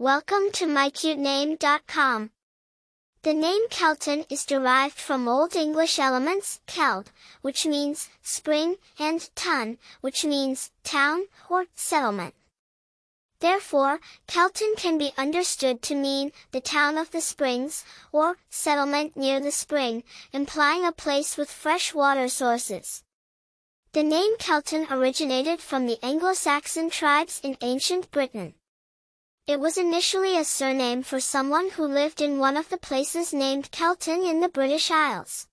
Welcome to mycutename.com. The name Kelton is derived from Old English elements keld, which means spring, and tun, which means town or settlement. Therefore, Kelton can be understood to mean the town of the springs, or settlement near the spring, implying a place with fresh water sources. The name Kelton originated from the Anglo-Saxon tribes in ancient Britain. It was initially a surname for someone who lived in one of the places named Kelton in the British Isles.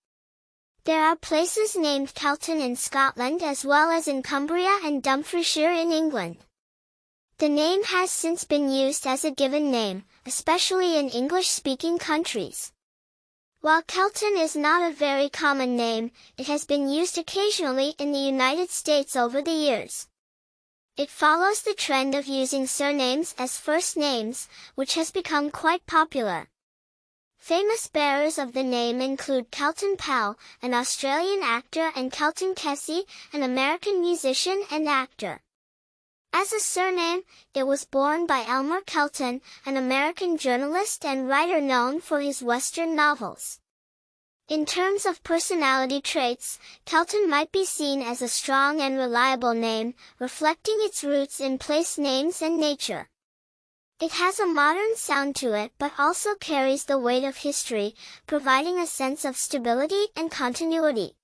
There are places named Kelton in Scotland as well as in Cumbria and Dumfriesshire in England. The name has since been used as a given name, especially in English-speaking countries. While Kelton is not a very common name, it has been used occasionally in the United States over the years. It follows the trend of using surnames as first names, which has become quite popular. Famous bearers of the name include Kelton Powell, an Australian actor and Kelton Kessy, an American musician and actor. As a surname, it was borne by Elmer Kelton, an American journalist and writer known for his Western novels. In terms of personality traits, Kelton might be seen as a strong and reliable name, reflecting its roots in place names and nature. It has a modern sound to it but also carries the weight of history, providing a sense of stability and continuity.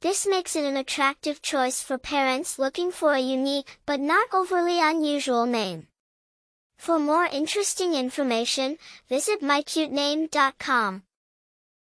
This makes it an attractive choice for parents looking for a unique but not overly unusual name. For more interesting information, visit mycutename.com.